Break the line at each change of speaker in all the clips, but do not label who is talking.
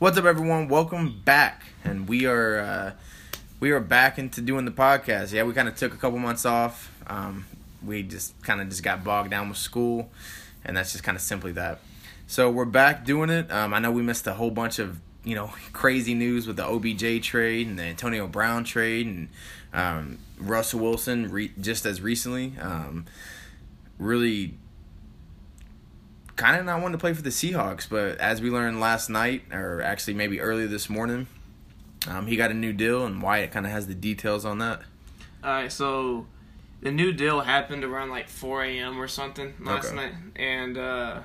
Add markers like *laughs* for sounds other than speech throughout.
What's up, everyone? Welcome back, and we are uh, we are back into doing the podcast. Yeah, we kind of took a couple months off. Um, we just kind of just got bogged down with school, and that's just kind of simply that. So we're back doing it. Um, I know we missed a whole bunch of you know crazy news with the OBJ trade and the Antonio Brown trade and um, Russell Wilson re- just as recently. Um, really kind of not wanting to play for the Seahawks, but as we learned last night, or actually maybe earlier this morning, um, he got a new deal, and Wyatt kind of has the details on that.
All right, so the new deal happened around like 4 a.m. or something last
Okay.
night, and uh,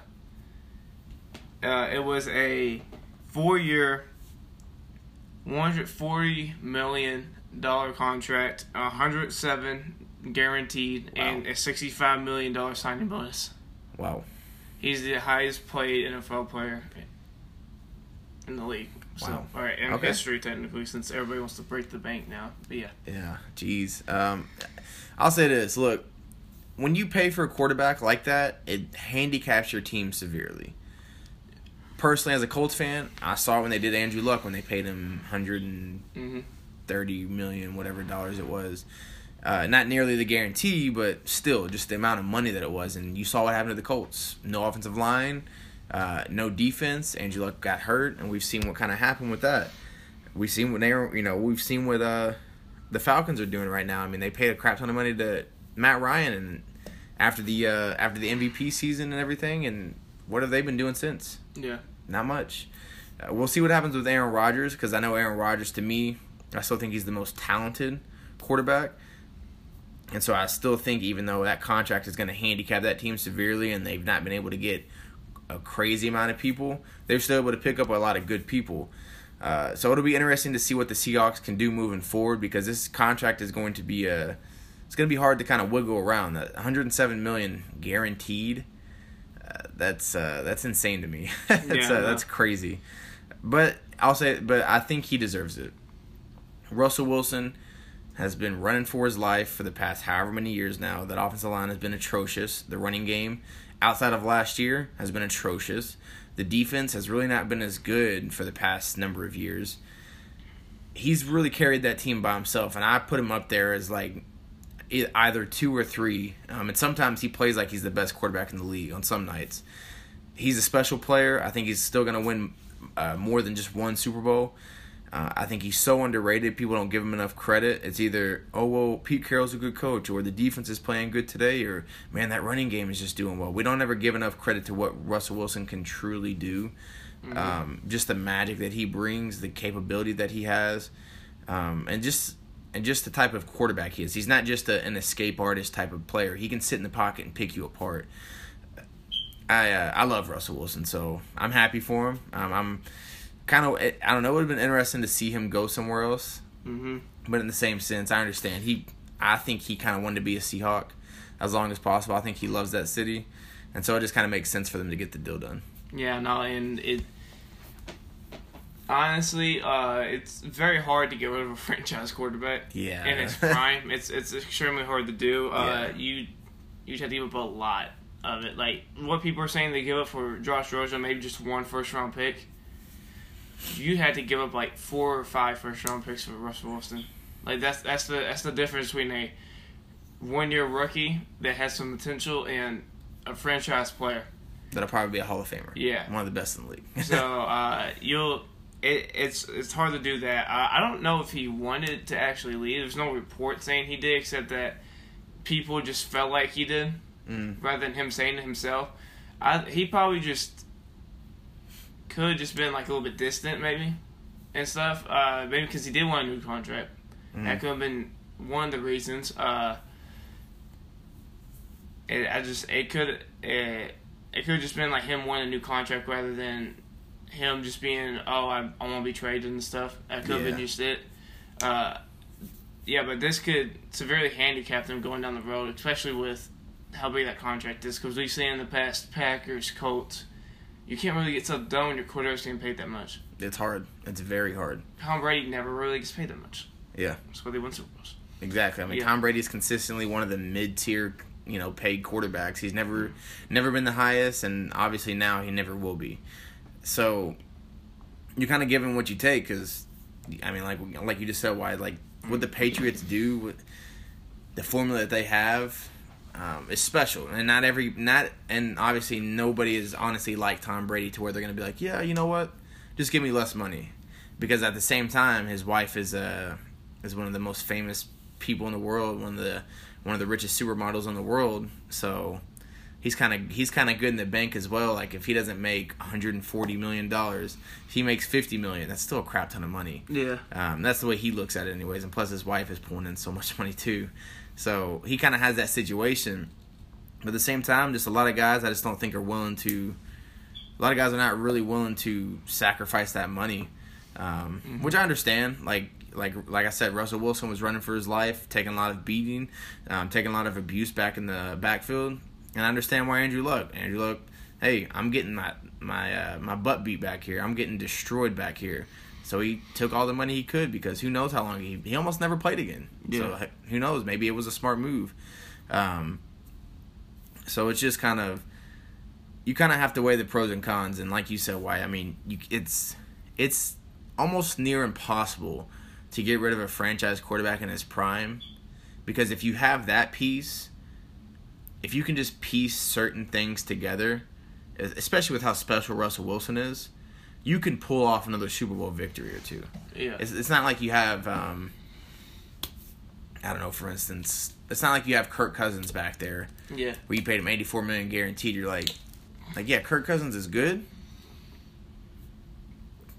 uh, it was a four-year, 140 million dollar contract, 107 guaranteed, and a 65 million dollar signing bonus.
Wow.
He's the highest paid NFL player in the league. So,
Wow.
all right, in
Okay.
history technically, since everybody wants to break the bank now. But yeah,
Yeah, jeez. Um, I'll say this: look, when you pay for a quarterback like that, it handicaps your team severely. Personally, as a Colts fan, I saw it when they did Andrew Luck when they paid him hundred and
hmm
thirty million, whatever dollars it was. Uh, not nearly the guarantee, but still, just the amount of money that it was. And you saw what happened to the Colts: no offensive line, uh, no defense. Andrew Luck got hurt, and we've seen what kind of happened with that. We've seen what they, were- you know, we've seen what uh, the Falcons are doing right now. I mean, they paid a crap ton of money to Matt Ryan, and after the uh, after the MVP season and everything, and what have they been doing since?
yeah.
Not much. Uh, we'll see what happens with Aaron Rodgers because I know Aaron Rodgers, to me, I still think he's the most talented quarterback. And so I still think, even though that contract is going to handicap that team severely and they've not been able to get a crazy amount of people, they're still able to pick up a lot of good people. Uh, so it'll be interesting to see what the Seahawks can do moving forward because this contract is going to be a. It's going to be hard to kind of wiggle around. That 107 million guaranteed. Uh, that's uh, that's insane to me. *laughs* that's
Yeah,
uh, that's crazy. But I'll say, but I think he deserves it. Russell Wilson has been running for his life for the past however many years now. That offensive line has been atrocious. The running game, outside of last year, has been atrocious. The defense has really not been as good for the past number of years. He's really carried that team by himself, and I put him up there as like either two or three. Um, and sometimes he plays like he's the best quarterback in the league on some nights. He's a special player. I think he's still going to win uh, more than just one Super Bowl. Uh, I think he's so underrated. People don't give him enough credit. It's either, oh, well, Pete Carroll's a good coach, or the defense is playing good today, or, man, that running game is just doing well. We don't ever give enough credit to what Russell Wilson can truly do. Um, just the magic that he brings, the capability that he has, um, and just and just the type of quarterback he is. He's not just a, an escape artist type of player. He can sit in the pocket and pick you apart. I uh, I love Russell Wilson, so I'm happy for him. Um, I'm kind of I don't know. It would have been interesting to see him go somewhere else,
hmm
but in the same sense, I understand he. I think he kind of wanted to be a Seahawk as long as possible. I think he loves that city, and so it just kind of makes sense for them to get the deal done.
Yeah, no, and it honestly, uh, it's very hard to get rid of a *laughs* franchise quarterback
Yeah.
in its prime. it's it's extremely hard to do. Uh,
Yeah.
You you have to give up a lot of it. Like what people are saying they give up for Josh Rosen, maybe just one first round pick. You had to give up like four or five first round picks for Russell Wilson. Like that's that's the that's the difference between a one year rookie that has some potential and a franchise player.
That'll probably be a Hall of Famer.
Yeah.
one of the best in the league.
So *laughs* uh, you'll it, it's it's hard to do that. Uh, I don't know if he wanted to actually leave. There's no report saying he did, except that people just felt like he did,
Mm.
rather than him saying it himself. I, he probably just could have just been like a little bit distant, maybe, and stuff. Uh, maybe because he did want a new contract.
Mm.
That could have been one of the reasons. Uh, it, I just it could it, it could have just been like him wanting a new contract rather than him just being oh I, I want to be traded and stuff. That could have
Yeah.
been just it. Uh, yeah, but this could severely handicap them going down the road, especially with how big that contract is. Because we've seen in the past Packers, Colts, you can't really get stuff done when your quarterback's getting paid that much.
It's hard. It's very hard.
Tom Brady never really gets paid that much.
Yeah.
That's why they win Super Bowls.
Exactly. I mean,
Yeah.
Tom Brady's consistently one of the mid-tier, you know, paid quarterbacks. He's never, never been the highest, and obviously now he never will be. So, you kind of give him what you take because, I mean, like like you just said, why like what the Patriots do, with the formula that they have, um, is special, and not every not and obviously nobody is honestly like Tom Brady to where they're gonna be like, yeah, you know what, just give me less money, because at the same time, his wife is uh is one of the most famous people in the world, one of the one of the richest supermodels in the world, so he's kind of he's kind of good in the bank as well. Like if he doesn't make 140 million dollars, he makes 50 million, that's still a crap ton of money.
Yeah.
Um, that's the way he looks at it, anyways. And plus, his wife is pulling in so much money too, so he kind of has that situation. But at the same time, just a lot of guys I just don't think are willing to. A lot of guys are not really willing to sacrifice that money, um,
Mm-hmm.
which I understand. Like like like I said, Russell Wilson was running for his life, taking a lot of beating, um, taking a lot of abuse back in the backfield, and I understand why Andrew Luck. Andrew Luck, hey, I'm getting my my uh, my butt beat back here. I'm getting destroyed back here. So he took all the money he could because who knows how long he he almost never played again.
Yeah.
So who knows? Maybe it was a smart move. Um, so it's just kind of you kind of have to weigh the pros and cons, and like you said, why? I mean, you, it's it's almost near impossible to get rid of a franchise quarterback in his prime because if you have that piece, if you can just piece certain things together, especially with how special Russell Wilson is, you can pull off another Super Bowl victory or two.
Yeah.
It's, it's not like you have, um, I don't know, for instance, it's not like you have Kirk Cousins back there
yeah.
where you paid him 84 million guaranteed. You're like, like yeah, Kirk Cousins is good,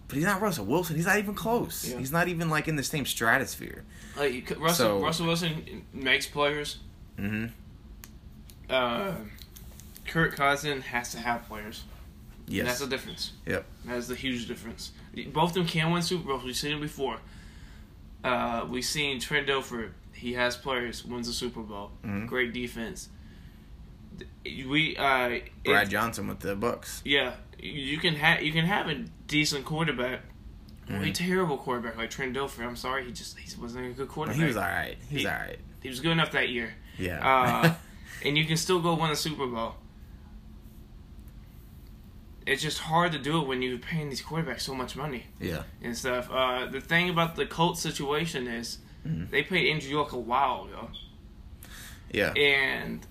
but he's not Russell Wilson. He's not even close.
Yeah.
He's not even like in the same stratosphere.
Like Russell
So-
Russell Wilson makes players.
Mm-hmm.
Uh, Kirk Cousin has to have players. And
Yes.
that's the difference.
Yep.
That's the huge difference. Both of them can win Super Bowls. We've seen it before. Uh, we've seen Trent Dilfer. He has players, wins a Super Bowl.
Mhm.
Great defense. We uh,
Brad
it-
Johnson with the Bucks.
yeah, you can have you can have a decent quarterback, or a terrible quarterback like Trent Dilfer. I'm sorry, he just he wasn't a good quarterback.
he was all right. He was
He-
all right.
He was good enough that year.
Yeah.
Uh, *laughs* and you can still go win a Super Bowl. It's just hard to do it when you're paying these quarterbacks so much money
yeah.
and stuff. Uh, the thing about the Colts situation is
Mhm.
they paid Andrew Luck a while ago,
Yeah.
and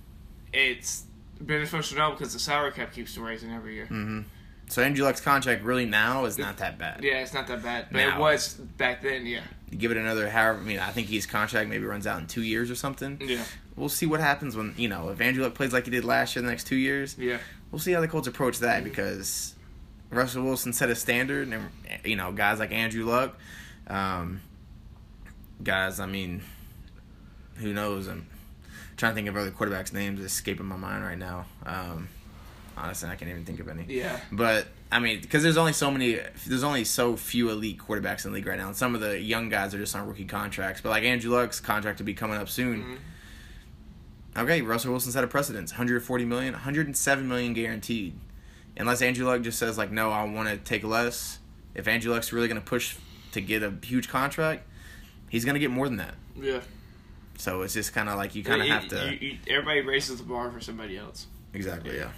it's beneficial now because the salary cap keeps rising every year.
Mm-hmm. So Andrew Luck's contract really now is not that bad.
Yeah, it's not that bad, but
Now.
it was back then. Yeah,
You give it another however. I mean, I think his contract maybe runs out in two years or something.
yeah,
We'll see what happens when you know if Andrew Luck plays like he did last year the next two years.
yeah,
We'll see how the Colts approach that because Russell Wilson set a standard, and you know guys like Andrew Luck, um, guys. I mean, who knows? I'm trying to think of other quarterbacks' names escaping my mind right now. Um, honestly, I can't even think of any.
yeah,
But I mean, because there's only so many, there's only so few elite quarterbacks in the league right now, and some of the young guys are just on rookie contracts. But like Andrew Luck's contract will be coming up soon.
Mhm.
Okay, Russell Wilson set a precedence: 140 million, 107 million guaranteed. Unless Andrew Luck just says like, no, I want to take less. If Andrew Luck's really going to push to get a huge contract, he's going to get more than that.
yeah.
So it's just kind of like you kind of have to.
you- you- everybody raises the bar for somebody else.
exactly, yeah.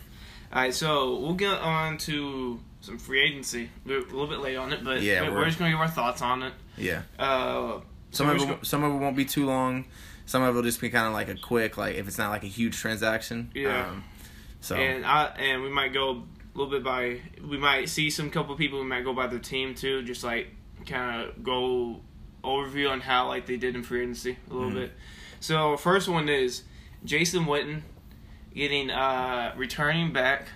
All right, so we'll get on to some free agency. We're a little bit late on it, but
Yeah,
we're,
we're-
just going to give our thoughts on it.
Yeah.
Uh,
Some
we're
of it, some of it won't be too long. Some of it will just be kind of like a quick, like if it's not like a huge transaction.
Yeah.
Um, so
and I and we might go a little bit by. We might see some couple people. We might go by their team too, just like kind of go overview on how like they did in free agency a little
Mhm.
bit. So first one is Jason Witten getting uh returning back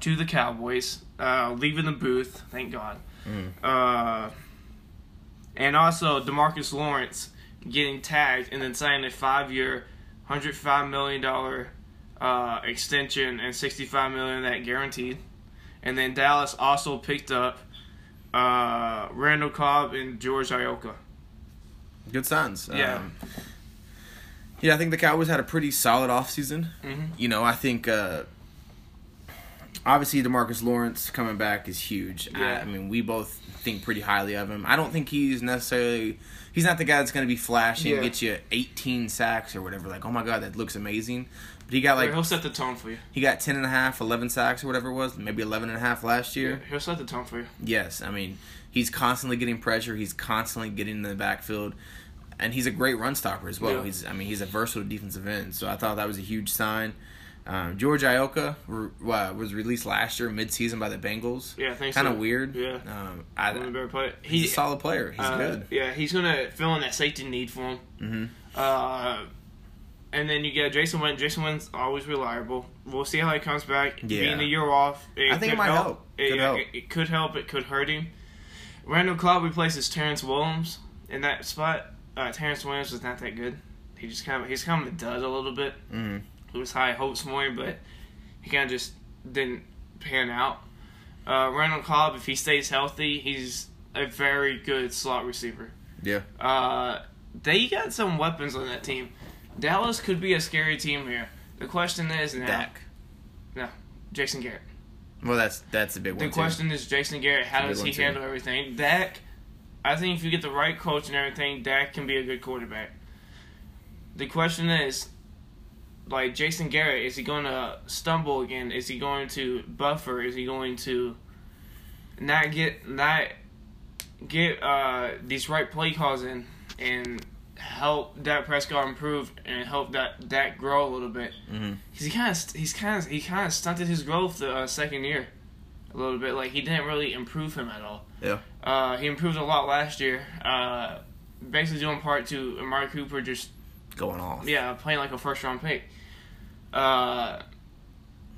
to the Cowboys, uh leaving the booth. Thank God.
mm,
Uh, and also Demarcus Lawrence getting tagged and then signing a five-year, hundred five million dollar uh, extension and sixty-five million of that guaranteed. And then Dallas also picked up uh, Randall Cobb and George Iloka.
good signs.
Yeah.
Um, yeah, I think the Cowboys had a pretty solid offseason.
Mm-hmm.
You know, I think uh, obviously Demarcus Lawrence coming back is huge. I,
Yeah.
I mean, we both think pretty highly of him. I don't think he's necessarily he's not the guy that's going to be flashy and
Yeah.
get you 18 sacks or whatever. Like, oh my god, that looks amazing. But he got like
he'll set the tone for you.
he got 10 and a half, 11 sacks or whatever it was, maybe 11 and a half last year.
He'll set the tone for you.
Yes, I mean he's constantly getting pressure. He's constantly getting in the backfield, and he's a great run stopper as well.
Yeah.
He's I mean he's a versatile defensive end. So I thought that was a huge sign. Um, George Iloka re- uh, was released last year midseason by the Bengals.
Yeah, I think
Kind of
so.
weird.
Yeah.
Um, I,
One of play-
he's
He,
a solid player. He's
uh,
good.
Yeah, he's gonna fill in that safety need for him.
hmm
Uh, and then you get Jason Witten. Jason Witten's always reliable. We'll see how he comes back.
Yeah.
Being a year off,
I think it might help.
It,
Could
yeah,
help.
It, it could help. It could hurt him. Randall Cobb replaces Terrance Williams in that spot. Uh, Terrance Williams was not that good. He just kind of he's kind of a dud a little bit.
hmm
It was high hopes for him, but he kind of just didn't pan out. Uh, Randall Cobb, if he stays healthy, he's a very good slot receiver.
Yeah.
Uh, they got some weapons on that team. Dallas could be a scary team here. The question is now,
Dak.
No, Jason Garrett.
Well, that's that's a big one.
The
too.
question is Jason Garrett. How does he
too.
handle everything? Dak, I think if you get the right coach and everything, Dak can be a good quarterback. The question is, like Jason Garrett, is he going to stumble again? Is he going to buffer? Is he going to not get not get uh, these right play calls in and help Dak Prescott improve and help that Dak grow a little bit?
Mhm.
Cause he kind of he's kind of he kind of stunted his growth the uh, second year a little bit. Like he didn't really improve him at all.
Yeah.
Uh, he improved a lot last year. Uh, basically doing part to Amari Cooper just
Going off.
yeah playing like a first round pick. Uh,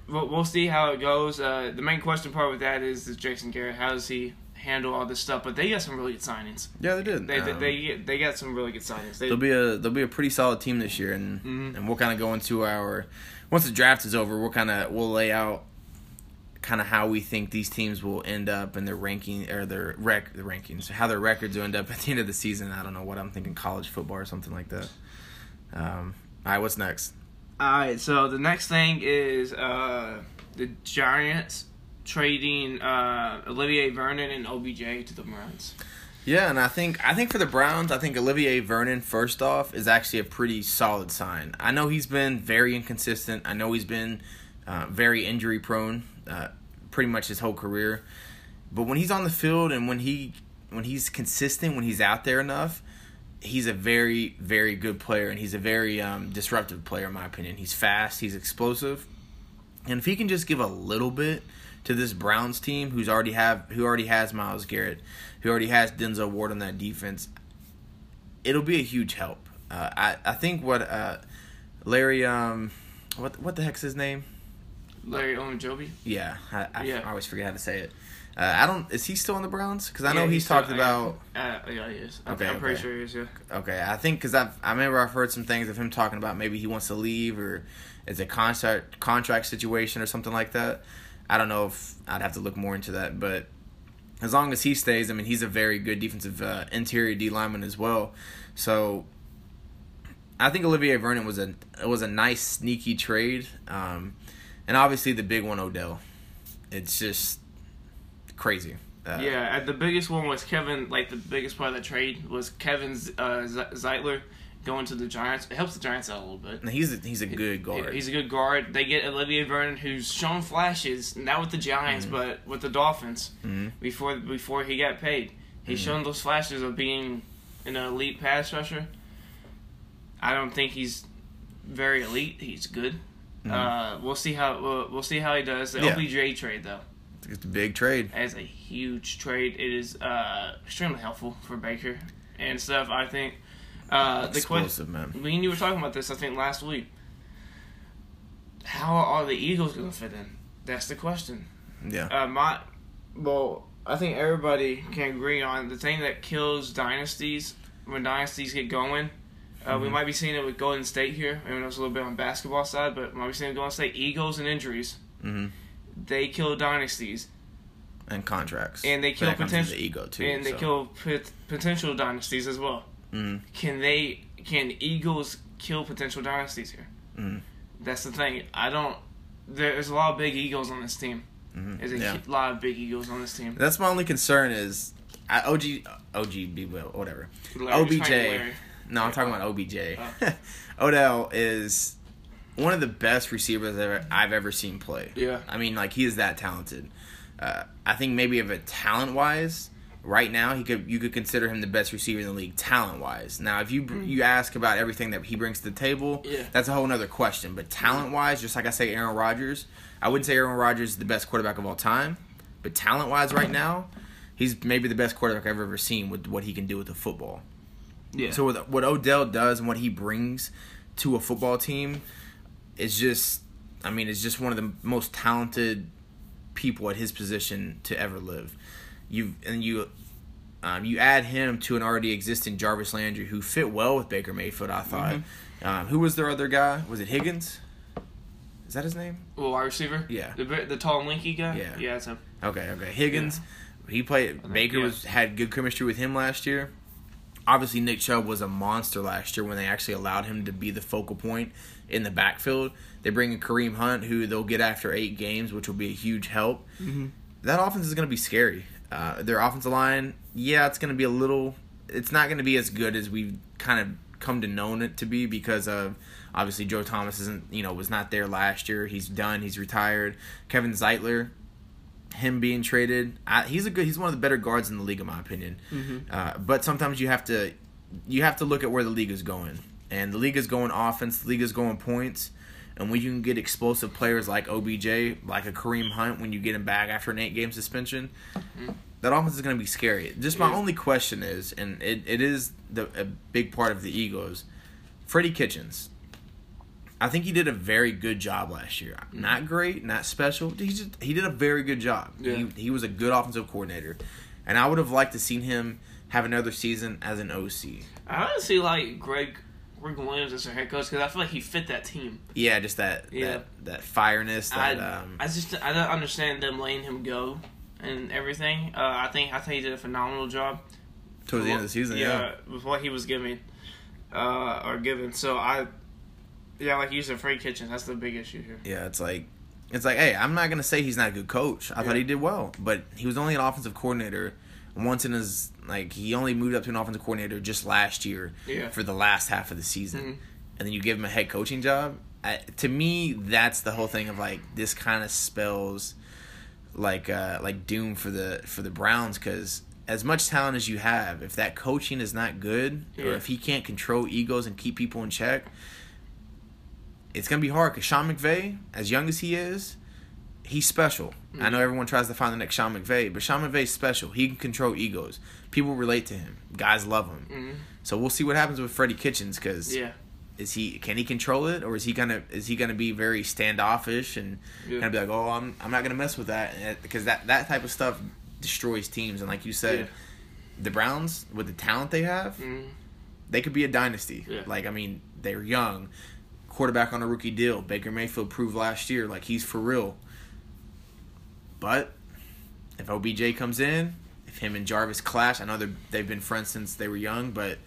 we'll, we'll see how it goes. Uh, the main question part with that is is Jason Garrett. How does he handle all this stuff? But they got some really good signings.
Yeah, they did.
They
Um,
they, they they got some really good signings. They,
They'll be a they'll be a pretty solid team this year, and
Mhm.
and we'll kind of go into our once the draft is over, we'll kind of we'll lay out kind of how we think these teams will end up in their ranking or their rec the rankings, how their records will end up at the end of the season. I don't know what I'm thinking, college football or something like that. Um, all right, what's next?
All right, so the next thing is uh, the Giants trading uh, Olivier Vernon and OBJ to the Browns.
Yeah, and I think I think for the Browns, I think Olivier Vernon first off is actually a pretty solid sign. I know he's been very inconsistent. I know he's been uh, very injury prone, uh, pretty much his whole career. But when he's on the field and when he when he's consistent, when he's out there enough, he's a very very good player and he's a very um, disruptive player in my opinion. He's fast, he's explosive, and if he can just give a little bit to this Browns team, who's already have who already has Myles Garrett, who already has Denzel Ward on that defense, it'll be a huge help. Uh, I I think what uh, Larry um what what the heck's his name?
Larry Ogunjobi.
Yeah, I, I,
Yeah.
I always forget how to say it. Uh, I don't. Is he still on the Browns? Because I know
Yeah,
he's,
he's
talked
still-
about.
Uh, yeah, he is. I'm,
Okay,
I'm pretty
okay.
sure he is. Yeah.
Okay, I think because I've I remember I've heard some things of him talking about maybe he wants to leave or it's a contract contract situation or something like that. I don't know if I'd have to look more into that, but as long as he stays, I mean he's a very good defensive uh, interior D lineman as well. So I think Olivier Vernon was a it was a nice sneaky trade, um, and obviously the big one Odell. It's just crazy. Uh,
yeah, uh, the biggest one was Kevin. Like the biggest part of the trade was Kevin Z- uh, Zeitler going to the Giants. It helps the Giants out a little bit.
he's a, he's a good guard.
He's a good guard. They get Olivier Vernon, who's shown flashes, not with the Giants,
Mm-hmm.
but with the Dolphins.
Mhm.
Before before he got paid, he's shown those flashes of being an elite pass rusher. I don't think he's very elite. He's good. Uh, we'll see how we'll, we'll see how he does. The
Yeah.
OBJ trade though,
It's a big trade.
as a huge trade, it is uh, extremely helpful for Baker and stuff. I think. Uh, the question
man.
me and you were talking about this, I think, last week. How are the egos going to fit in? That's the question.
Yeah.
Uh, my, well, I think everybody can agree on the thing that kills dynasties when dynasties get going. Uh, We might be seeing it with Golden State here. Maybe it's a little bit on basketball side, but we might be seeing it with Golden State. Egos and injuries,
hmm
they kill dynasties,
And contracts.
And they kill
that comes with
potential-
the ego too.
and they
so.
kill pot- potential dynasties as well.
Mhm.
Can they? Can egos kill potential dynasties here?
Mhm.
That's the thing. I don't. There's a lot of big egos on this team.
Mhm.
There's a
Yeah.
lot of big egos on this team.
That's my only concern is I, OG OGB whatever.
Larry,
OBJ. No, I'm talking about OBJ.
Oh. *laughs*
Odell is one of the best receivers I've ever, I've ever seen play.
Yeah.
I mean, like he is that talented. Uh, I think maybe of a talent wise, right now he could you could consider him the best receiver in the league talent wise. Now, if you you ask about everything that he brings to the table,
Yeah.
that's a whole other question. But talent wise, just like I say, Aaron Rodgers, I wouldn't say Aaron Rodgers is the best quarterback of all time, but talent wise, right now, he's maybe the best quarterback I've ever seen with what he can do with the football.
Yeah.
So with, what Odell does and what he brings to a football team is just, I mean, it's just one of the most talented people at his position to ever live. You and you, um, you add him to an already existing Jarvis Landry who fit well with Baker Mayfield. I thought. Um, who was their other guy? Was it Higgins? Is that his name?
well, wide receiver.
Yeah.
The the tall and lanky guy.
Yeah.
Yeah. That's him.
Okay, okay. Higgins, he played.
think,
Baker
yeah.
was had good chemistry with him last year. Obviously, Nick Chubb was a monster last year when they actually allowed him to be the focal point in the backfield. They bring in Kareem Hunt, who they'll get after eight games, which will be a huge help. That offense is going to be scary. Uh, their offensive line, yeah, it's going to be a little. It's not going to be as good as we've kind of come to known it to be because of obviously Joe Thomas isn't you know was not there last year. He's done. He's retired. Kevin Zeitler, him being traded, I, he's a good. He's one of the better guards in the league, in my opinion. Uh, but sometimes you have to you have to look at where the league is going, and the league is going offense. The league is going points. And when you can get explosive players like OBJ, like a Kareem Hunt, when you get him back after an eight game suspension, that offense is going to be scary. Just my only question is, and it, it is the a big part of the egos, Freddie Kitchens. I think he did a very good job last year. Not great, not special. He just he did a very good job.
Yeah.
He, he was a good offensive coordinator, and I would have liked to seen him have another season as an OC.
I honestly like Gregg Gregg Williams as their head coach because I feel like he fit that team.
Yeah, just that
Yeah.
that that fireness.
I
That um,
I just I don't understand them letting him go and everything. Uh, I think I think he did a phenomenal job.
towards the end of the season. Yeah,
with what he was giving, uh, or given. So I, yeah, like you said, Freddie Kitchens. That's the big issue here.
yeah. It's like it's like, hey, I'm not gonna say he's not a good coach. I thought he did well, but he was only an offensive coordinator once in his like he only moved up to an offensive coordinator just last year
Yeah.
for the last half of the season,
Mhm.
and then you give him a head coaching job. I, to me, that's the whole thing of like this kind of spells like uh like doom for the for the Browns because as much talent as you have, if that coaching is not good or if he can't control egos and keep people in check, it's gonna be hard. Cause Sean McVay, as young as he is, he's special. I know everyone tries to find the next Sean McVay, but Sean McVay's special. He can control egos. People relate to him. Guys love him.
Mhm.
So we'll see what happens with Freddie Kitchens because
Yeah,
is he can he control it or is he gonna is he gonna be very standoffish and
Yeah.
gonna be like oh I'm I'm not gonna mess with that because that that type of stuff destroys teams and like you said
Yeah.
the Browns with the talent they have
Mhm.
they could be a dynasty like I mean they're young quarterback on a rookie deal Baker Mayfield proved last year like he's for real but if OBJ comes in if him and Jarvis clash I know they've been friends since they were young but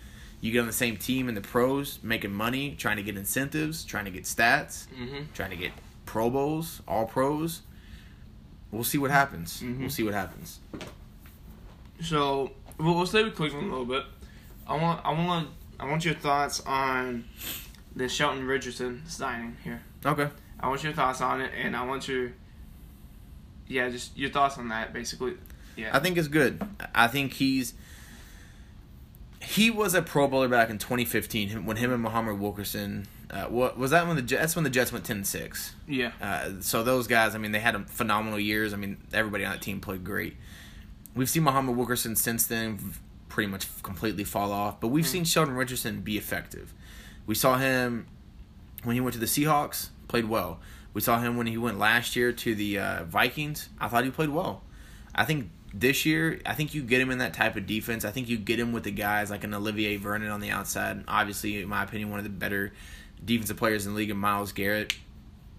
you get on the same team in the pros, making money, trying to get incentives, trying to get stats,
Mhm.
trying to get Pro Bowls, All Pros. We'll see what happens.
Mhm.
We'll see what happens.
So we'll, we'll stay with Cleveland a little bit. I want I want I want your thoughts on the Sheldon Richardson signing here.
Okay.
I want your thoughts on it, and I want your yeah, just your thoughts on that, basically. Yeah.
I think it's good. I think he's he was a Pro Bowler back in 2015 when him and Muhammad Wilkerson. Uh, what was that when the Jets? That's when the Jets went 10 and six.
yeah.
Uh, so those guys, I mean, they had a phenomenal years. I mean, everybody on that team played great. We've seen Muhammad Wilkerson since then pretty much completely fall off, but we've seen Sheldon Richardson be effective. We saw him when he went to the Seahawks, played well. We saw him when he went last year to the uh, Vikings. I thought he played well. I think this year, I think you get him in that type of defense. I think you get him with the guys like an Olivier Vernon on the outside. Obviously, in my opinion, one of the better defensive players in the league, and Myles Garrett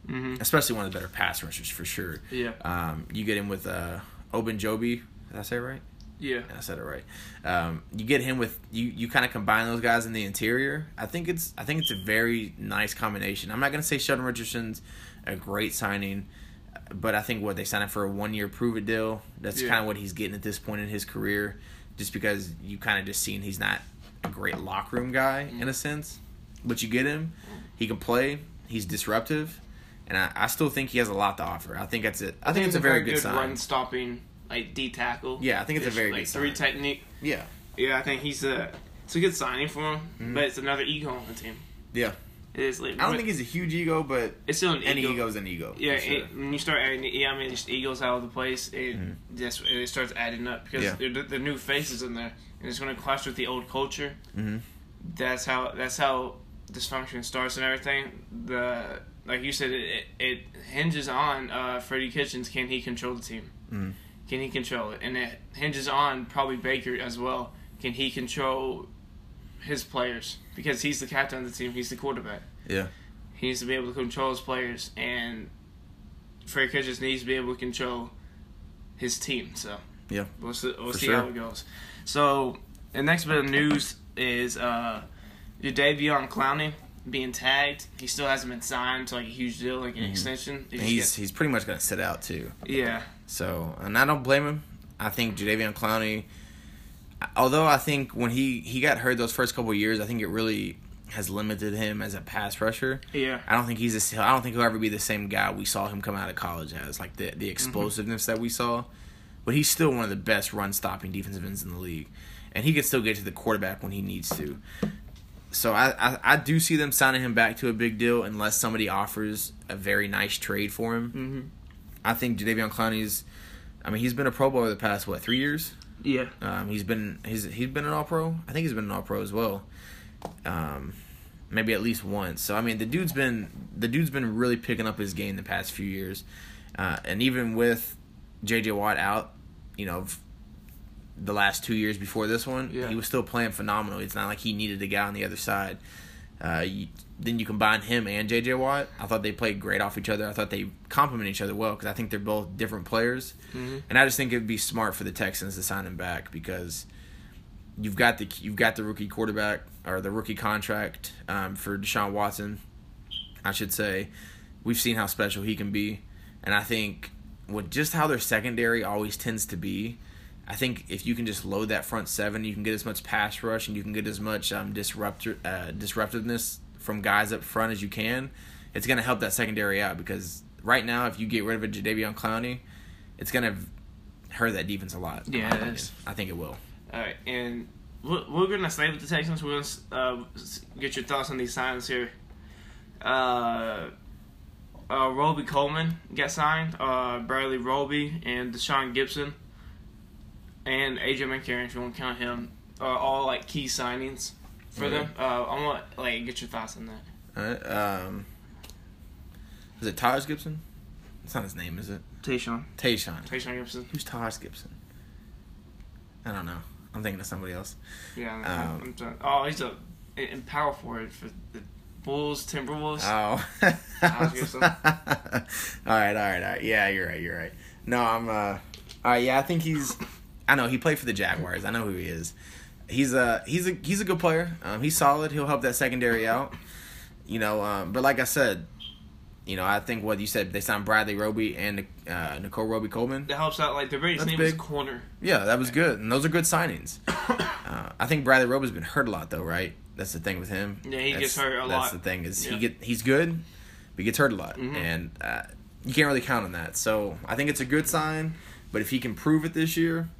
hmm
especially one of the better pass rushers for sure.
Yeah.
Um, you get him with uh, Oben Joby. Did I say it right?
Yeah.
I said it right. Um, you get him with you. You kind of combine those guys in the interior. I think it's. I think it's a very nice combination. I'm not gonna say Sheldon Richardson's a great signing, but I think what they signed him for a one year prove it deal. That's
Yeah.
kind of what he's getting at this point in his career, just because you kind of just seen he's not a great locker room guy
Mm-hmm.
in a sense. But you get him, he can play. He's disruptive, and I, I still think he has a lot to offer. I think that's it. I, think, it's a very, good, sign.
run stopping like D tackle.
Yeah, I think it's a very
like three
sign.
technique.
Yeah,
Yeah, I think he's a it's a good signing for him,
Mhm.
but it's another ego on the team.
yeah.
It is. Like,
I don't think he's a huge ego, but
it's still an
any
ego.
ego is an ego.
Yeah,
sure.
it, when you start adding, yeah, I mean, just egos out of the place, it
Mhm.
just it starts adding up because
Yeah.
the, the new faces in there, and it's going to clash with the old culture.
Mhm.
That's how that's how dysfunction starts and everything. The like you said, it, it hinges on uh, Freddie Kitchens. Can he control the team?
Mhm.
Can he control it? And it hinges on probably Baker as well. Can he control his players? Because he's the captain of the team. He's the quarterback.
Yeah.
He needs to be able to control his players, and Freddie Kitchens needs to be able to control his team. So
Yeah.
we'll see, we'll see
sure.
how it goes. So the next bit of news is uh, your on Clowney being tagged. He still hasn't been signed to like a huge deal, like an
Mhm.
extension. He
And
just
he's he's pretty much gonna sit out too.
yeah,
So, and I don't blame him. I think Jadeveon Clowney, although I think when he he got hurt those first couple of years, I think it really has limited him as a pass rusher.
yeah,
I don't think he's a, I don't think he'll ever be the same guy we saw him come out of college as, like the the explosiveness that we saw. But he's still one of the best run stopping defensive ends in the league, and he can still get to the quarterback when he needs to. So I, I I do see them signing him back to a big deal unless somebody offers a very nice trade for him.
hmm
I think Jadeveon Clowney's. I mean, he's been a Pro Bowler the past what three years.
yeah,
Um, he's been he's he's been an All Pro. I think he's been an All Pro as well. Um, maybe at least once. So I mean, the dude's been the dude's been really picking up his game the past few years, uh, and even with J.J. Watt out, you know, the last two years before this one,
Yeah.
he was still playing phenomenal. It's not like he needed a guy on the other side. Uh, you, then you combine him and J.J. Watt. I thought they played great off each other. I thought they complement each other well because I think they're both different players.
hmm
And I just think it'd be smart for the Texans to sign him back because you've got the you've got the rookie quarterback or the rookie contract um, for Deshaun Watson. I should say, we've seen how special he can be, and I think with just how their secondary always tends to be, I think if you can just load that front seven, you can get as much pass rush and you can get as much um, disruptor uh, disruptiveness from guys up front as you can. It's going to help that secondary out because right now, if you get rid of a Jadeveon Clowney, it's going to hurt that defense a lot.
Yeah, it is.
I think it will.
All right, and we're, we're gonna stay with the Texans. We're gonna uh, get your thoughts on these signs here. Uh, uh, Roby Coleman got signed. Uh, Bradley Roby and Deshaun Gipson, and AJ McCarron, if you want to count him, are all like key signings for
Okay.
them. Uh, I want like get your thoughts on that.
All right. Um, is it Taj Gibson? That's not his name, is it?
Tashaun,
Tashaun.
Tashaun Gipson.
Who's Taj Gibson? I don't know. I'm thinking of somebody else.
Yeah, I'm,
Um,
I'm trying- oh, he's a in power forward for the Bulls, Timberwolves.
Oh.
Taj *laughs* Gibson.
all right, all right, all right. Yeah, you're right. You're right. No, I'm. uh All right. Yeah, I think he's. I know he played for the Jaguars. I know who he is. He's a he's a he's a good player. Um, he's solid. He'll help that secondary out. You know, um, but like I said, you know, I think what you said they signed Bradley Roby and uh, Nicole Roby Coleman.
that helps out. Like the biggest name
big.
corner.
Yeah, that was good, and those are good signings. *coughs* Uh, I think Bradley Roby's been hurt a lot though, right? That's the thing with him.
Yeah, he
That's-
gets hurt a
That's
lot.
That's the thing is
Yeah.
he get he's good, but he gets hurt a lot,
Mhm.
and uh, you can't really count on that. So I think it's a good sign. But if he can prove it this year,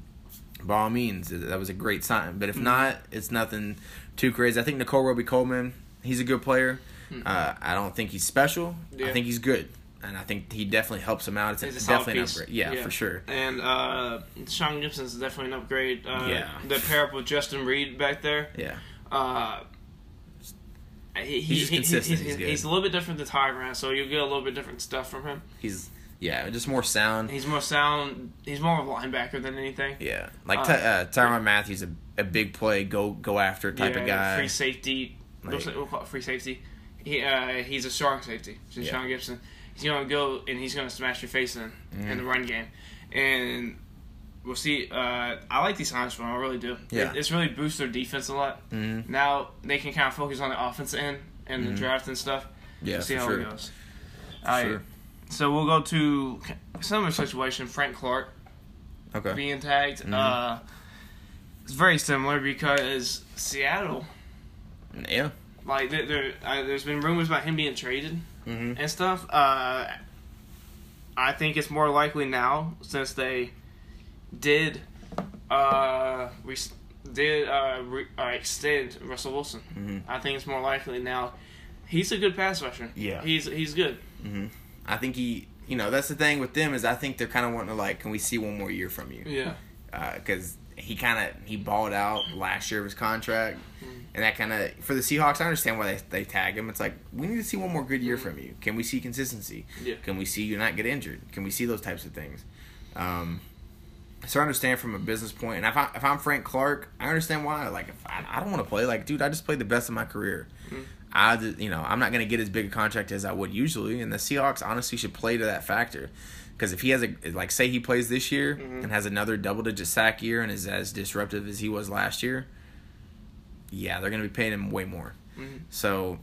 by all means, that was a great sign. But if
Mhm.
not, it's nothing too crazy. I think Nicole Roby Coleman, he's a good player.
Mhm.
Uh, I don't think he's special.
Yeah.
I think he's good, and I think he definitely helps him out. It's,
He's a solid
definitely an upgrade. Yeah,
Yeah.
for sure.
And uh, Sean Gipson's definitely an upgrade. Uh,
Yeah.
The pair up with Justin Reid back there.
Yeah.
Uh, he,
He's
he,
just
he-
consistent.
He's,
He's
he's a little bit different than Tyrann, so you'll get a little bit different stuff from him.
He's yeah, just more sound.
He's more sound. He's more of a linebacker than anything.
Yeah, like
Uh,
uh, Tyrann Mathieu, a, a big play, go go after type of guy.
Free safety.
Like-
we'll call it free safety. He uh, he's a strong safety.
Yeah.
Sean Gipson. He's gonna go and he's gonna smash your face in in
Mhm.
the run game, and we'll see. Uh, I like these signs for him. I really do.
Yeah.
It, it's really boosts their defense a lot.
Mhm.
Now they can kind of focus on the offense end and
Mhm.
the draft and stuff.
Yeah,
We'll see how
sure.
it goes.
For sure.
So we'll go to similar situation. Frank Clark
Okay.
being tagged.
Mhm.
Uh, it's very similar because Seattle,
Yeah.
like there, there uh, there's been rumors about him being traded
Mm-hmm.
and stuff. Uh, I think it's more likely now since they did uh, re- did uh, re- uh, extend Russell Wilson.
Mm-hmm.
I think it's more likely now. He's a good pass rusher.
Yeah.
he's he's good.
Mm-hmm. I think he, you know, that's the thing with them is I think they're kind of wanting to like, can we see one more year from you?
Yeah,
Because he kind of he balled out last year of his contract,
Mhm.
and that kind of for the Seahawks, I understand why they they tag him. It's like we need to see one more good year
Mhm.
from you. Can we see consistency?
Yeah.
Can we see you not get injured? Can we see those types of things? Um, so I understand from a business point, and if I if I'm Frank Clark, I understand why. Like if I, I don't want to play, like dude, I just played the best of my career.
Mhm.
I you know I'm not gonna get as big a contract as I would usually, and the Seahawks honestly should play to that factor. Because if he has a like, say he plays this year
Mhm.
and has another double digit sack year and is as disruptive as he was last year, yeah, they're gonna be paying him way more.
Mhm.
So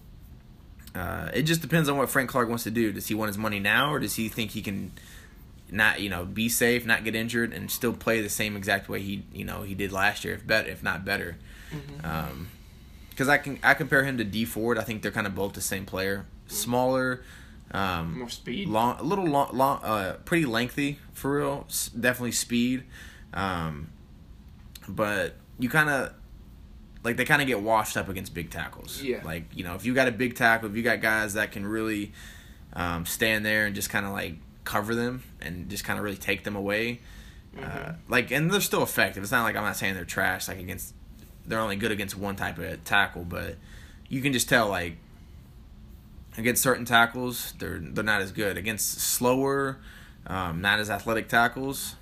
uh, it just depends on what Frank Clark wants to do. Does he want his money now, or does he think he can not, you know, be safe, not get injured, and still play the same exact way he, you know, he did last year, if better, if not better?
Mhm.
Because I can I compare him to Dee Ford. I think they're kind of both the same player, smaller, um,
more speed.
long, a little long, long uh, pretty lengthy for real. S- definitely speed, um, but you kind of like they kind of get washed up against big tackles.
Yeah.
Like you know, if you got a big tackle, if you got guys that can really um, stand there and just kind of like cover them and just kind of really take them away. Uh,
Mhm.
like, and they're still effective. It's not like I'm not saying they're trash. Like against, they're only good against one type of tackle, but you can just tell like against certain tackles, they're they're not as good. Against slower, um, not as athletic tackles,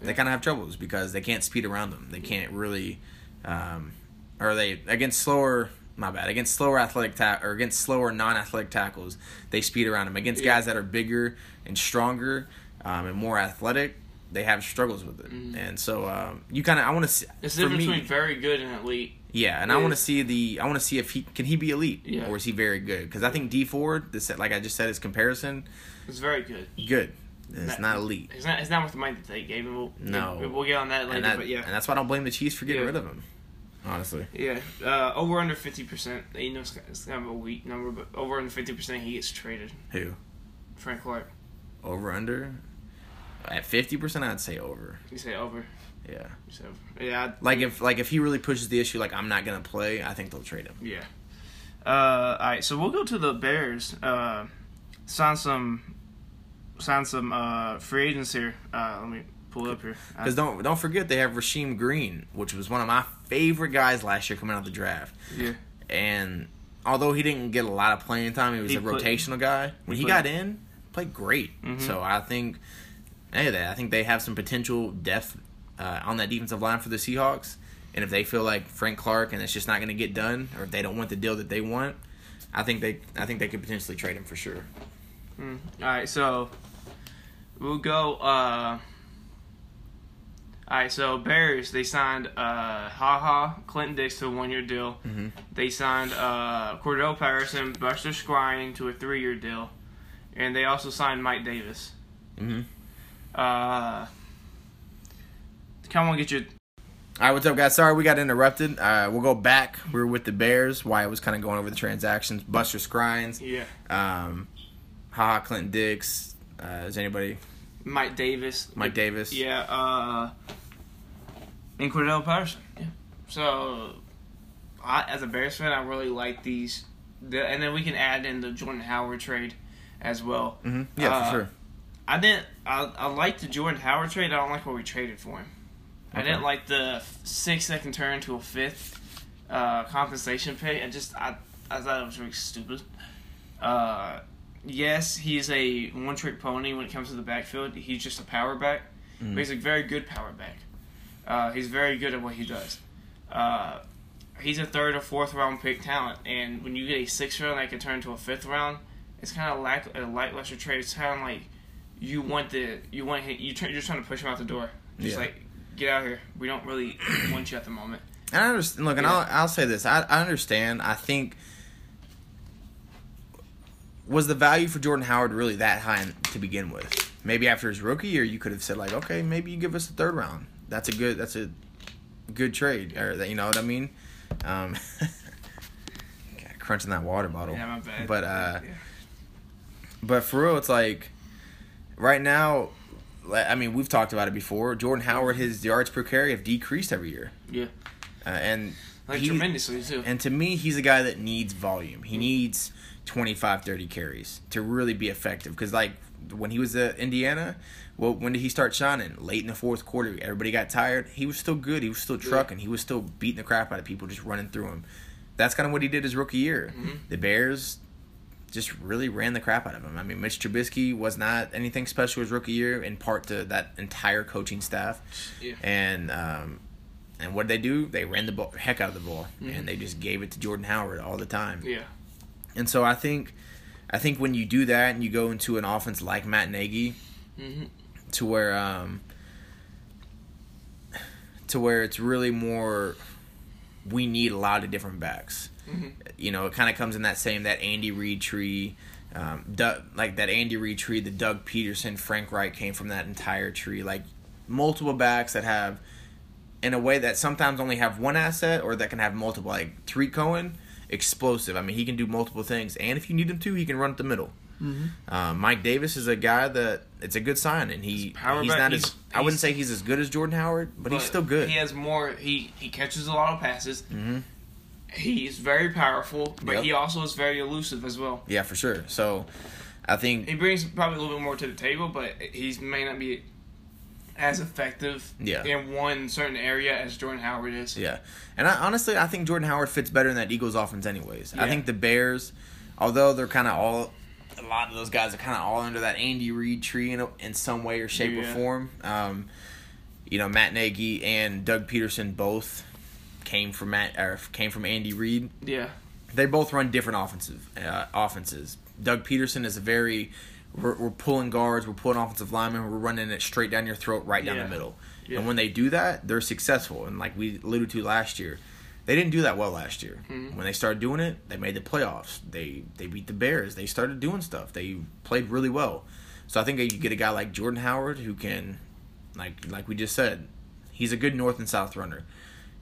they kind of have troubles because they can't speed around them. They can't really, um, or they against slower. My bad. Against slower athletic ta- or against slower non-athletic tackles, they speed around them. Against
Yeah.
guys that are bigger and stronger um, and more athletic, they have struggles with it.
Mhm.
And so um, you kind of I want to see
It's the difference
me,
between very good and elite.
yeah, and I want to see the I want to see if he can he be elite
Yeah.
or is he very good? Because I think Dee Ford, this like I just said, his comparison
It's very good.
good. It's
That-
not elite.
It's not. It's not worth the money that they gave him. We'll,
No.
we'll, we'll get on that later.
and, that,
but yeah,
and that's why I don't blame the Chiefs for getting
Yeah.
rid of him. Honestly,
yeah. Uh, over under fifty percent. You know, it's, it's kind of a weak number, but over under fifty percent, he gets traded.
who
Frank Clark.
over under at fifty percent? I'd say over.
You say over.
Yeah,
You say over. Yeah. I-
like if like if he really pushes the issue, like I'm not gonna play, I think they'll trade him.
Yeah. Uh, all right, so we'll go to the Bears. Uh, sign some, sign some uh, free agents here. Uh, let me pull up here.
Because don't don't forget they have Rasheem Green, which was one of my favorite guys last year coming out of the draft.
yeah,
And although he didn't get a lot of playing time, he was
He
a
put-
rotational guy. When
he
he, got in, played great.
Mhm.
So I think, hey, they, I think they have some potential depth uh, on that defensive line for the Seahawks. And if they feel like Frank Clark and it's just not going to get done, or if they don't want the deal that they want, I think they I think they could potentially trade him for sure.
Mm. All right, so we'll go. Uh, all right, so Bears they signed uh, Ha Ha Clinton Dix to a one year deal.
Mm-hmm.
They signed uh, Cordell Patterson, Buster Skrine to a three year deal, and they also signed Mike Davis.
Mm-hmm.
Uh, come on, get your
All right, what's up, guys? Sorry we got interrupted. Uh, we'll go back. We were with the Bears. Why I was kind of going over the transactions. Buster Skrines,
yeah
um, Ha Ha Clinton Dix. Uh, is anybody
Mike Davis.
Mike Davis?
Yeah, uh, and Cordell Patterson. Yeah. So, I, as a Bears fan, I really like these. The, and then we can add in the Jordan Howard trade as well.
Mm-hmm. Yeah,
Uh,
for sure.
I didn't. I, I like the Jordan Howard trade. I don't like what we traded for him. I didn't like the six that can turn to a fifth uh, compensation pay. I just I I thought it was really stupid. Uh, yes, he's a one trick pony when it comes to the backfield. He's just a power back,
Mhm.
but he's a very good power back. Uh, he's very good at what he does. Uh, he's a third or fourth round pick talent, and when you get a sixth round that can turn to a fifth round, it's kind of lack a lackluster trade. It's kind of like you want the you want him, you try, you're just trying to push him out the door. Just
Yeah.
like get out here. We don't really *clears throat* want you at the moment.
And I understand. Look, and
Yeah.
I'll, I'll say this. I, I understand. I think was the value for Jordan Howard really that high to begin with? Maybe after his rookie year, you could have said like, okay, maybe you give us a third round. That's a good. That's a good trade, or that you know what I mean. Um, *laughs* crunching that water bottle.
Yeah, my bad.
But uh,
Yeah.
but for real, it's like right now. I mean, we've talked about it before. Jordan Howard, his yards per carry have decreased every year,
Yeah.
uh, and
Like
he-
tremendously too.
and to me, he's a guy that needs volume. He needs 25, 30 carries to really be effective. Because, like, when he was at Indiana, well, when did he start shining? Late in the fourth quarter. Everybody got tired. He was still good. He was still trucking. He was still beating the crap out of people, just running through him. That's kind of what he did his rookie year.
Mhm.
The Bears just really ran the crap out of him. I mean, Mitch Trubisky was not anything special his rookie year, in part to that entire coaching staff.
Yeah.
And um, and what did they do? They ran the ball, heck out of the ball,
Mhm.
and they just gave it to Jordan Howard all the time.
yeah.
And so I think, I think when you do that and you go into an offense like Matt Nagy,
hmm
to where um, to where it's really more, we need a lot of different backs.
Hmm
You know, it kind of comes in that same that Andy Reid tree. Um, Doug, like that Andy Reid tree, the Doug Pederson, Frank Reich came from that entire tree. Like multiple backs that have, in a way that sometimes only have one asset or that can have multiple. Like Tarik Cohen, explosive. I mean, he can do multiple things, and if you need him to, he can run up the middle.
Mm-hmm.
Um, Mike Davis is a guy that it's a good sign, and he
He's power
he's
back.
not
He's-
as I wouldn't say he's as good as Jordan Howard, but, he's still good.
He has more. He he catches a lot of passes.
hmm
He's very powerful, but
Yep.
he also is very elusive as well.
Yeah, for sure. So, I think
He brings probably a little bit more to the table, but he may not be as effective
Yeah.
in one certain area as Jordan Howard is.
Yeah, and I, honestly, I think Jordan Howard fits better in that Eagles offense, anyways.
Yeah.
I think the Bears, although they're kind of all, a lot of those guys are kind of all under that Andy Reid tree in, a, in some way or shape or form. Um, you know, Matt Nagy and Doug Pederson both came from Matt or came from Andy Reid.
Yeah.
They both run different offensive uh, offenses. Doug Pederson is a very we're, we're pulling guards, we're pulling offensive linemen, we're running it straight down your throat, right down
Yeah.
the middle.
Yeah.
And when they do that, they're successful. And like we alluded to last year, they didn't do that well last year.
Mhm.
When they started doing it, they made the playoffs. They they beat the Bears. They started doing stuff. They played really well. So I think you get a guy like Jordan Howard who can, like like we just said, he's a good north and south runner.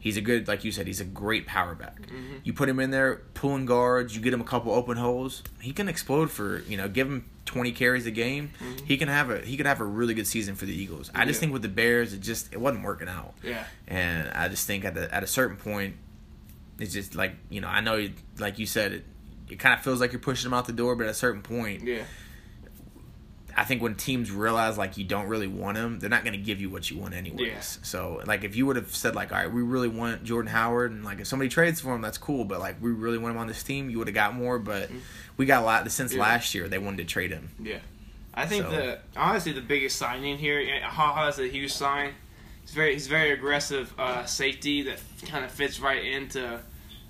He's a good, like you said, he's a great power back.
Mhm.
You put him in there, pulling guards. You get him a couple open holes. He can explode for you know. Give him twenty carries a game.
Mhm.
He can have a he could have a really good season for the Eagles. I just think with the Bears, it just it wasn't working out.
Yeah.
And I just think at the, at a certain point, it's just like you know I know like you said it. It kind of feels like you're pushing them out the door, but at a certain point,
Yeah.
I think when teams realize like you don't really want him, they're not going to give you what you want anyways.
Yeah.
So like if you would have said like, all right, we really want Jordan Howard, and like if somebody trades for him, that's cool. But like we really want him on this team, you would have got more. But we got a lot since
Yeah.
last year. They wanted to trade him.
Yeah. I think
So-
the honestly the biggest signing here, Ha Ha is a huge sign. He's very he's very aggressive uh, safety that kind of fits right into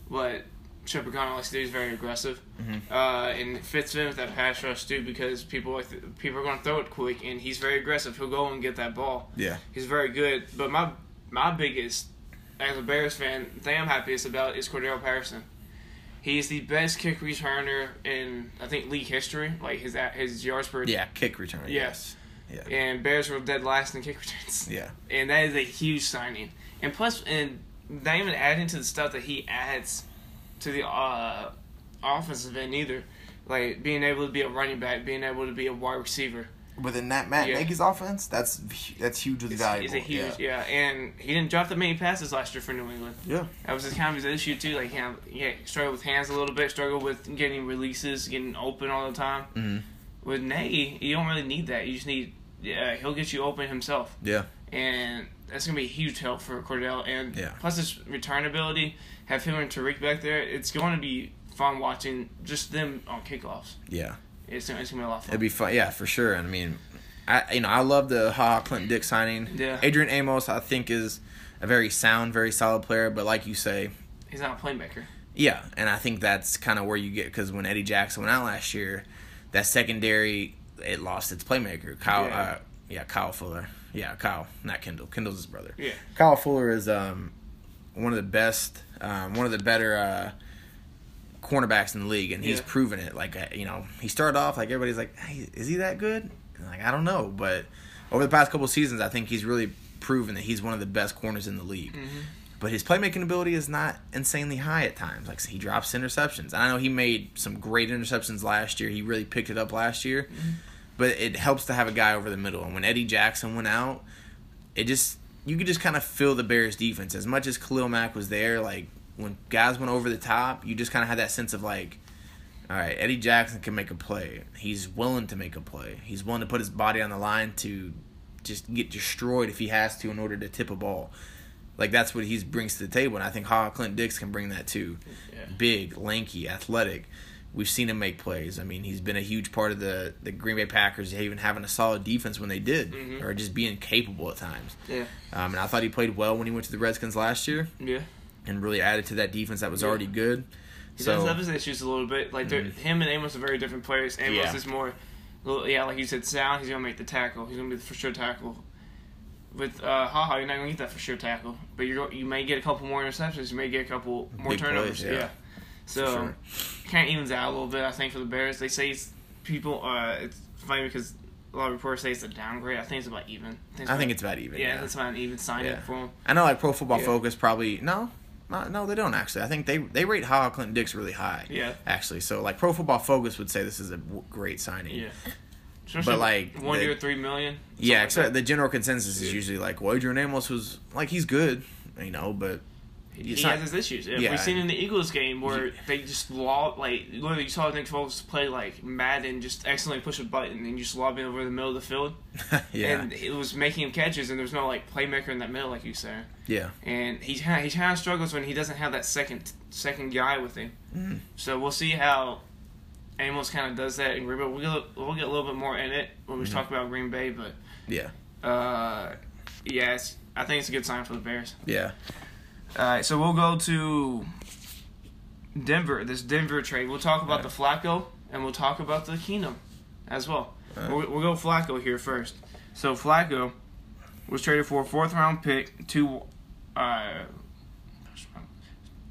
what Chip O'Connell likes to do. He's very aggressive,
Mhm.
uh, and it fits in with that pass rush too because people like to, people are going to throw it quick, and he's very aggressive. He'll go and get that ball.
Yeah.
He's very good. But my my biggest as a Bears fan thing I'm happiest about is Cordarrelle Patterson. He's the best kick returner in I think league history. Like his his yards per
Yeah. Kick return.
Yes.
Yeah.
and Bears were dead last in kick returns. *laughs*
Yeah.
And that is a huge signing. And plus, and not even adding to the stuff that he adds to the uh, offensive end either. Like being able to be a running back, being able to be a wide receiver.
Within that Matt
Yeah.
Nagy's offense, that's that's hugely
It's,
valuable.
it's a huge,
yeah.
yeah. And he didn't drop that many passes last year for New England.
Yeah.
That was his kind of his issue too. Like, yeah, yeah, struggled with hands a little bit, struggled with getting releases, getting open all the time.
hmm
With Nagy, you don't really need that. You just need, yeah, he'll get you open himself.
Yeah.
and that's gonna be a huge help for Cordarrelle. And
Yeah.
plus his return ability, have him and Tarik back there. It's going to be fun watching just them on kickoffs.
Yeah.
It's, it's gonna be a lot of fun.
It'd be fun, yeah, for sure. And I mean, I you know I love the Ha Clinton-Dix signing.
Yeah.
Adrian Amos, I think, is a very sound, very solid player. But like you say,
He's not a playmaker.
yeah, and I think that's kind of where you get because when Eddie Jackson went out last year, that secondary it lost its playmaker. Kyle,
Yeah.
uh, yeah, Kyle Fuller, yeah, Kyle, not Kendall. Kendall's his brother.
Yeah,
Kyle Fuller is um one of the best, um, one of the better uh, cornerbacks in the league, and he's
Yeah.
proven it. Like uh, you know, he started off like everybody's like, hey, is he that good? And, like I don't know, but over the past couple seasons, I think he's really proven that he's one of the best corners in the league.
Mm-hmm.
But his playmaking ability is not insanely high at times. Like he drops interceptions. I know he made some great interceptions last year. He really picked it up last year. But it helps to have a guy over the middle. And when Eddie Jackson went out, it just you could just kind of feel the Bears defense. As much as Khalil Mack was there, like when guys went over the top, you just kind of had that sense of like, all right, Eddie Jackson can make a play. He's willing to make a play. He's willing to put his body on the line to just get destroyed if he has to in order to tip a ball. Like that's what he brings to the table, and I think Ha Clint Dix can bring that too.
Yeah.
Big, lanky, athletic. We've seen him make plays. I mean, he's been a huge part of the the Green Bay Packers even having a solid defense when they did,
Mhm.
or just being capable at times.
Yeah.
Um, and I thought he played well when he went to the Redskins last year,
Yeah.
and really added to that defense that was
Yeah.
already good.
He
so
does have his issues a little bit. Like
Mhm.
him and Amos are very different players. Amos
Yeah.
is more, little, yeah, like you said, sound. He's gonna make the tackle. He's gonna be the for sure tackle. With uh, haha, you're not gonna get that for sure tackle, but you are you may get a couple more interceptions. You may get a couple more
Big
turnovers.
plays, yeah.
yeah. So
sure.
kind of evens out a little bit. I think for the Bears, they say it's, people. Uh, it's funny because a lot of reporters say it's a downgrade. I think it's about even.
I think it's about even.
yeah,
Yeah,
it's about an even signing
Yeah.
for him.
I know, like Pro Football
Yeah.
Focus probably no, no, no, they don't actually. I think they they rate Ha Clinton Dix really high.
Yeah.
actually. So like Pro Football Focus would say this is a w- great signing.
Yeah. Especially
like,
one
the-
year, three million.
Yeah,
like
except
that.
the general consensus is usually like, well, Adrian Amos was like he's good, you know, but
He
it's
has his issues.
Yeah.
We've seen in the Eagles game where
You-
they just lob like literally you saw Nick Foles play like Madden, just accidentally push a button and just lob it over the middle of the field, *laughs*
yeah,
and it was making him catches, and there's no like playmaker in that middle like you said.
yeah,
And he kind he kind of struggles when he doesn't have that second second guy with him.
Mhm.
So we'll see how Amos kind of does that in Green Bay. We'll get, we'll get a little bit more in it when we
Mhm.
talk about Green Bay, but
yeah,
uh, yeah, I think it's a good sign for the Bears.
yeah.
All right, so we'll go to Denver. This Denver trade. We'll talk about the Flacco and we'll talk about the Keenum as well.
Alright.
We'll, we'll go Flacco here first. So Flacco was traded for a fourth round pick to. Uh,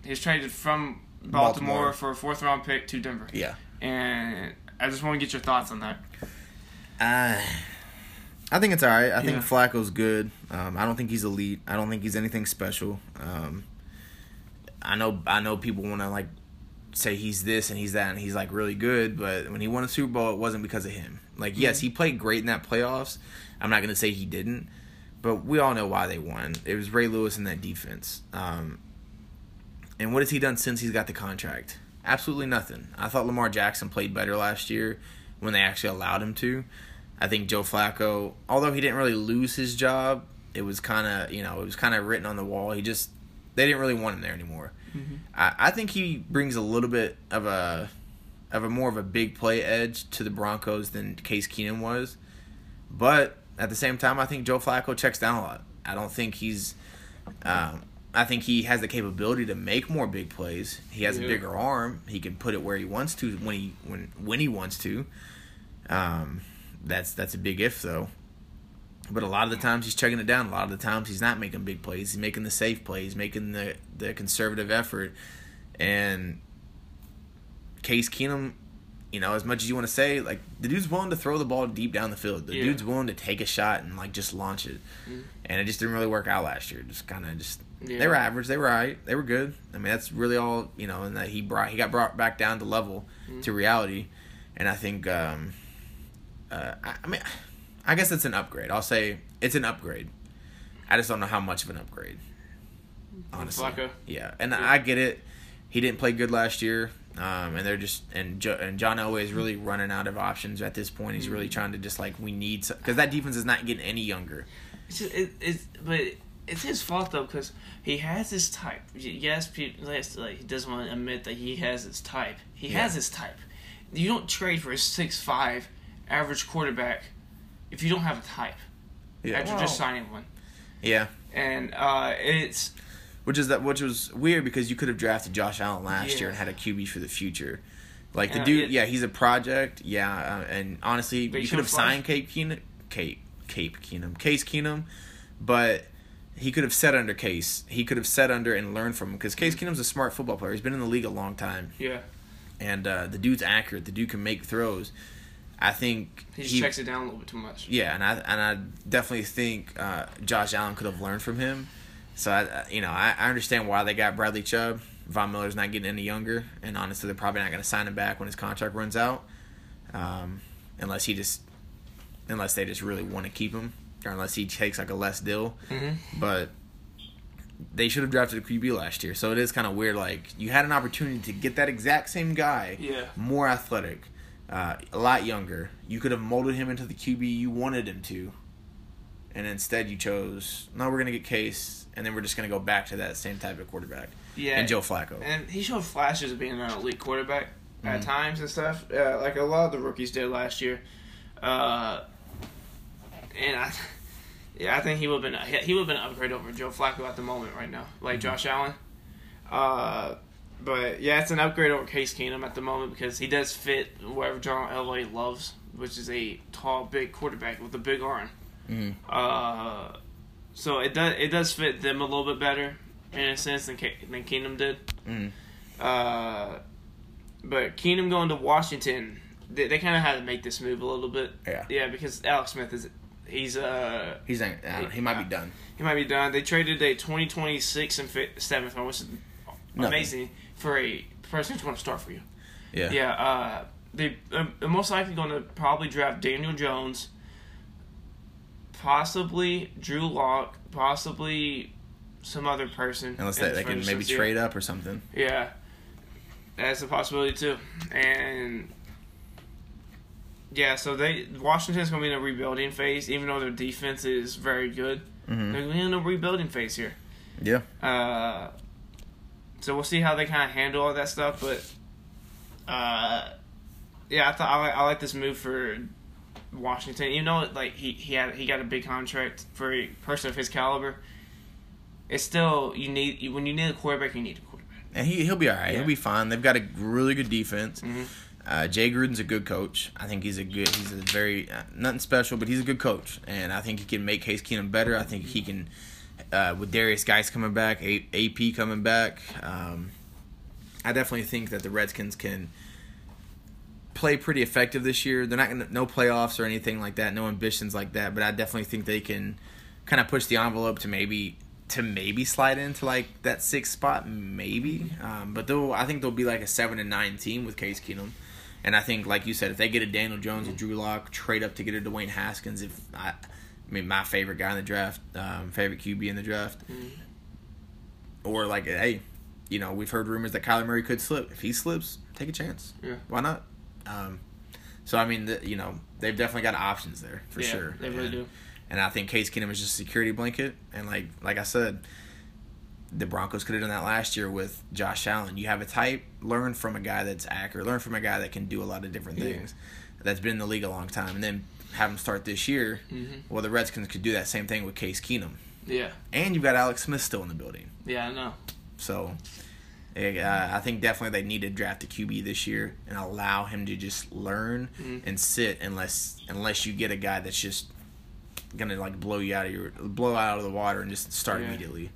he was traded from Baltimore,
Baltimore.
for a fourth round pick to Denver.
Yeah.
And I just want to get your thoughts on that.
Uh, I think it's all right. I think Flacco's good. Um, I don't think he's elite. I don't think he's anything special. Um, I know. I know people want to like say he's this and he's that and he's like really good, but when he won a Super Bowl, it wasn't because of him. Like, yes, he played great in that playoffs. I'm not gonna say he didn't, but we all know why they won. It was Ray Lewis and that defense. Um, and what has he done since he's got the contract? Absolutely nothing. I thought Lamar Jackson played better last year when they actually allowed him to. I think Joe Flacco, although he didn't really lose his job, it was kind of you know it was kind of written on the wall. He just they didn't really want him there anymore. I, I think he brings a little bit of a of a more of a big play edge to the Broncos than Case Keenum was, but at the same time, I think Joe Flacco checks down a lot. I don't think he's. Um, I think he has the capability to make more big plays. He has
Yeah.
a bigger arm. He can put it where he wants to when he when when he wants to. Um, that's that's a big if though. But a lot of the times he's checking it down. A lot of the times he's not making big plays. He's making the safe plays, making the the conservative effort. And Case Keenum, you know, as much as you want to say, like the dude's willing to throw the ball deep down the field. The
Yeah.
dude's willing to take a shot and like just launch it.
Mhm.
And it just didn't really work out last year. Just kind of just
Yeah.
they were average. They were right. They were good. I mean, that's really all you know. And that he brought he got brought back down to level
Mhm.
to reality. And I think, um, uh, I, I mean, I guess it's an upgrade. I'll say it's an upgrade. I just don't know how much of an upgrade. Honestly,
Flacco?
yeah, and
Yeah.
I get it. He didn't play good last year, um, and they're just and jo- and John Elway is really running out of options at this point. He's really
Mm-hmm.
trying to just like we need because that defense is not getting any younger.
It's just, it, it's but it's his fault though because he has his type. Yes, people like he doesn't want to admit that he has his type. He
Yeah.
has his type. You don't trade for a six five average quarterback if you don't have a type. yeah. after just signing one,
yeah.
and uh, it's
Which is that which was weird because you could have drafted Josh Allen last
Yeah.
year and had a QB for the future. Like the
Yeah,
dude,
it-
yeah, he's a project, yeah, uh, and honestly, you could have signed Cape Keenum, Cape Cape Keenum, Case Keenum, but he could have set under Case. He could have set under and learned from him because Case Keenum's a smart football player. He's been in the league a long time.
yeah
and uh, the dude's accurate. The dude can make throws. I think
He just checks it down a little bit too much.
Yeah, and I and I definitely think uh, Josh Allen could have learned from him. So I, you know, I, I understand why they got Bradley Chubb. Von Miller's not getting any younger, and honestly, they're probably not going to sign him back when his contract runs out, um, unless he just, unless they just really want to keep him, or unless he takes like a less deal.
Mm-hmm.
But they should have drafted a QB last year, so it is kind of weird. Like you had an opportunity to get that exact same guy,
Yeah.
more athletic, uh, a lot younger. You could have molded him into the QB you wanted him to, and instead you chose no. We're gonna get Case, and then we're just gonna go back to that same type of quarterback
Yeah.
and Joe Flacco.
And he showed flashes of being an elite quarterback at
Mhm.
times and stuff, uh, like a lot of the rookies did last year. Uh, and I, *laughs* yeah, I think he would have been he would have been an upgrade over Joe Flacco at the moment right now, like
Mhm.
Josh Allen. Uh, but yeah, it's an upgrade over Case Keenum at the moment because he does fit whatever John Elway loves, which is a tall, big quarterback with a big arm.
Mhm.
Uh, so it does it does fit them a little bit better in a sense than Ke- than Keenum did.
Mhm.
Uh, but Keenum going to Washington, they, they kind of had to make this move a little bit.
Yeah.
Yeah, because Alex Smith is he's uh
He's not, I he might be done.
he might be done. They traded a 2026 and fi- seventh which is
Nothing.
For a person who's going to start for you.
Yeah.
Yeah, uh, they um, are most likely going to probably draft Daniel Jones, possibly Drew Lock, possibly some other person.
Unless they,
the
they can maybe trade up or something.
Yeah, that's a possibility too. And yeah, so they Washington's going to be in a rebuilding phase, even though their defense is very good.
hmm
They're in a rebuilding phase here.
Yeah.
Uh, so we'll see how they kind of handle all that stuff. But uh, yeah, I thought I like, I like this move for Washington. You know, like he he had he got a big contract for a person of his caliber. It's still you need when you need a quarterback, you need a quarterback.
And he he'll be all right.
Yeah.
He'll be fine. They've got a really good defense.
Mhm.
Uh, Jay Gruden's a good coach. I think he's a good. He's a very uh, nothing special, but he's a good coach, and I think he can make Case Keenum better. I think he can uh, with Derrius Guice coming back, AP coming back. Um, I definitely think that the Redskins can play pretty effective this year. They're not gonna no playoffs or anything like that, no ambitions like that. But I definitely think they can kind of push the envelope to maybe to maybe slide into like that sixth spot, maybe. Um, but they'll I think they'll be like a seven and nine team with Case Keenum. And I think, like you said, if they get a Daniel Jones or Drew Lock, trade up to get a Dwayne Haskins, if I, I mean my favorite guy in the draft, um, favorite QB in the draft,
Mhm.
or like hey, you know we've heard rumors that Kyler Murray could slip. If he slips, take a chance.
Yeah.
Why not? Um, so I mean, the, you know, they've definitely got options there for
Yeah,
sure.
They really
and,
do.
And I think Case Keenum is just a security blanket. And like like I said, the Broncos could have done that last year with Josh Allen. You have a type, learn from a guy that's accurate, learn from a guy that can do a lot of different things.
Yeah.
things, that's been in the league a long time, and then have him start this year.
Mhm.
Well, the Redskins could do that same thing with Case Keenum,
Yeah.
and you've got Alex Smith still in the building.
Yeah, I know.
So, uh, I think definitely they need to draft a QB this year and allow him to just learn
Mhm.
and sit unless unless you get a guy that's just gonna like blow you out of your blow out of the water and just start
Yeah.
immediately.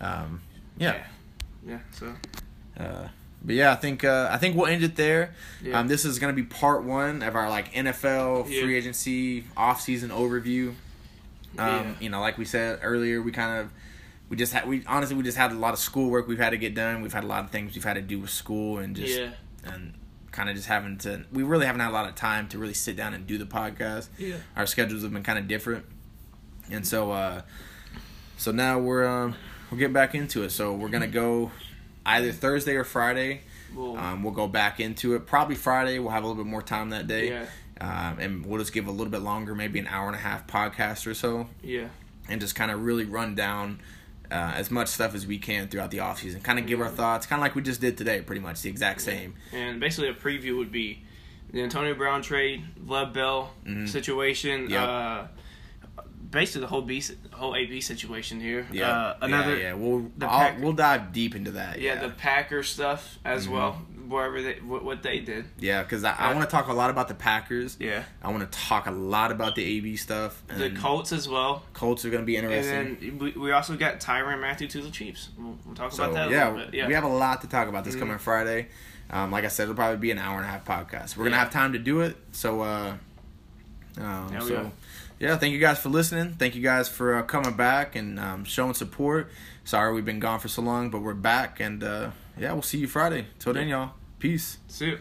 Um, yeah.
Yeah. So.
Uh, but yeah, I think uh, I think we'll end it there.
Yeah.
Um, this is gonna be part one of our like NFL
Yeah.
free agency off season overview. Um,
Yeah.
You know, like we said earlier, we kind of we just had we honestly we just had a lot of schoolwork we've had to get done. We've had a lot of things we've had to do with school and just
yeah.
and kind of just having to. We really haven't had a lot of time to really sit down and do the podcast.
Yeah.
Our schedules have been kind of different, and so uh, so now we're um, we're getting back into it. So we're gonna go either Thursday or Friday.
Well.
Um, we'll go back into it. Probably Friday. We'll have a little bit more time that day.
yeah.
Um, and we'll just give a little bit longer, maybe an hour and a half podcast or so,
Yeah.
and just kind of really run down uh, as much stuff as we can throughout the off season. Kind of give our thoughts, kind of like we just did today, pretty much the exact same.
And basically, a preview would be the Antonio Brown trade, Lev Bell
Mhm.
situation,
Yep.
uh, basically the whole B, whole AB situation here.
Yeah,
Uh, another,
yeah, yeah. We'll
the
I'll,
Pack-
we'll dive deep into that.
yeah,
Yeah,
the Packer stuff as
Mhm.
well, wherever they, what, what they did.
yeah, because I, I want to talk a lot about the Packers.
Yeah,
I want to talk a lot about the AB stuff. And
the Colts as well,
Colts are going to be interesting.
and then we, we also got Tyrann Mathieu to the Chiefs. We'll, we'll talk
so
about that. A
yeah,
little bit. yeah,
we have a lot to talk about this
Mhm.
coming Friday. Um, like I said, it'll probably be an hour and a half podcast. We're gonna have time to do it. So, uh, um, so
go.
Yeah, thank you guys for listening. Thank you guys for uh, coming back and um, showing support. Sorry we've been gone for so long, but we're back, and uh, yeah, we'll see you Friday. Till then, y'all. Peace.
See you.